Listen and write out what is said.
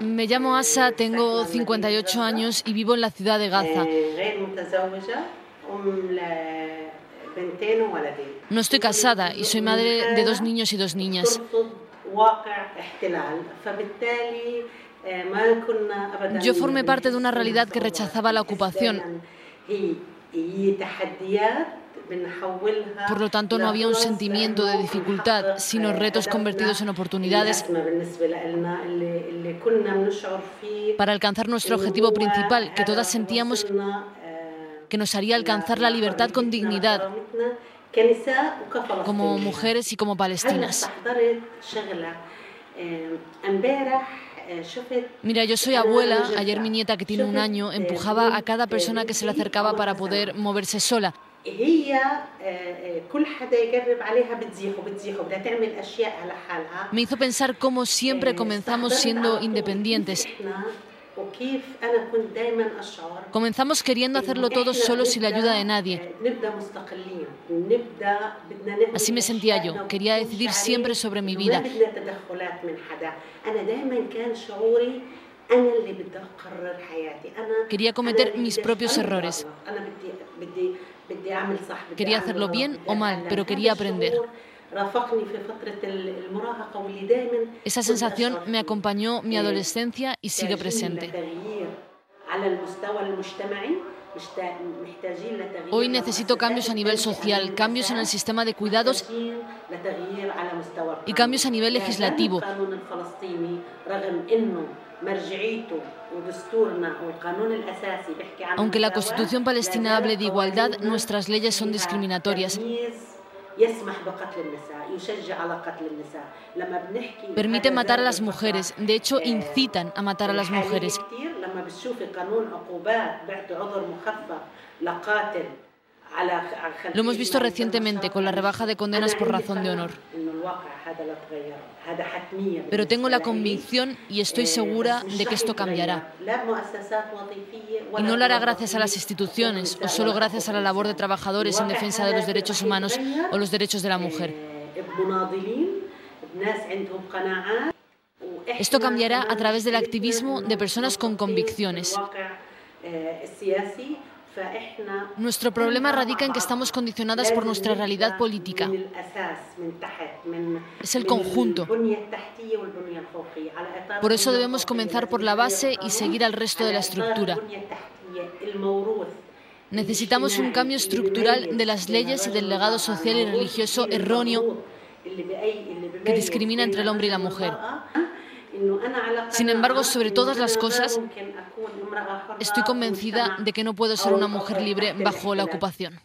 Me llamo Asa, tengo 58 años y vivo en la ciudad de Gaza. No estoy casada y soy madre de dos niños y dos niñas. Yo formé parte de una realidad que rechazaba la ocupación. Por lo tanto, no había un sentimiento de dificultad, sino retos convertidos en oportunidades. para alcanzar nuestro objetivo principal, que todas sentíamos que nos haría alcanzar la libertad con dignidad. como mujeres y como palestinas. Mira, yo soy abuela. Ayer mi nieta, que tiene un año, empujaba a cada persona que se le acercaba para poder moverse sola. Me hizo pensar cómo siempre comenzamos siendo independientes. Comenzamos queriendo hacerlo todo solo sin la ayuda de nadie. Así me sentía yo. Quería decidir siempre sobre mi vida. Quería cometer mis propios errores. Quería hacerlo bien o mal, pero quería aprender. Esa sensación me acompañó mi adolescencia y sigue presente. Hoy necesito cambios a nivel social, cambios en el sistema de cuidados y cambios a nivel legislativo. Aunque la Constitución palestina hable de igualdad, nuestras leyes son discriminatorias. Permite matar a las mujeres, de hecho incitan a matar a las mujeres. Lo hemos visto recientemente con la rebaja de condenas por razón de honor. Pero tengo la convicción y estoy segura de que esto cambiará. Y no lo hará gracias a las instituciones o solo gracias a la labor de trabajadores en defensa de los derechos humanos o los derechos de la mujer. Esto cambiará a través del activismo de personas con convicciones. Nuestro problema radica en que estamos condicionadas por nuestra realidad política. Es el conjunto. Por eso debemos comenzar por la base y seguir al resto de la estructura. Necesitamos un cambio estructural de las leyes y del legado social y religioso erróneo que discrimina entre el hombre y la mujer. Sin embargo, sobre todas las cosas, estoy convencida de que no puedo ser una mujer libre bajo la ocupación.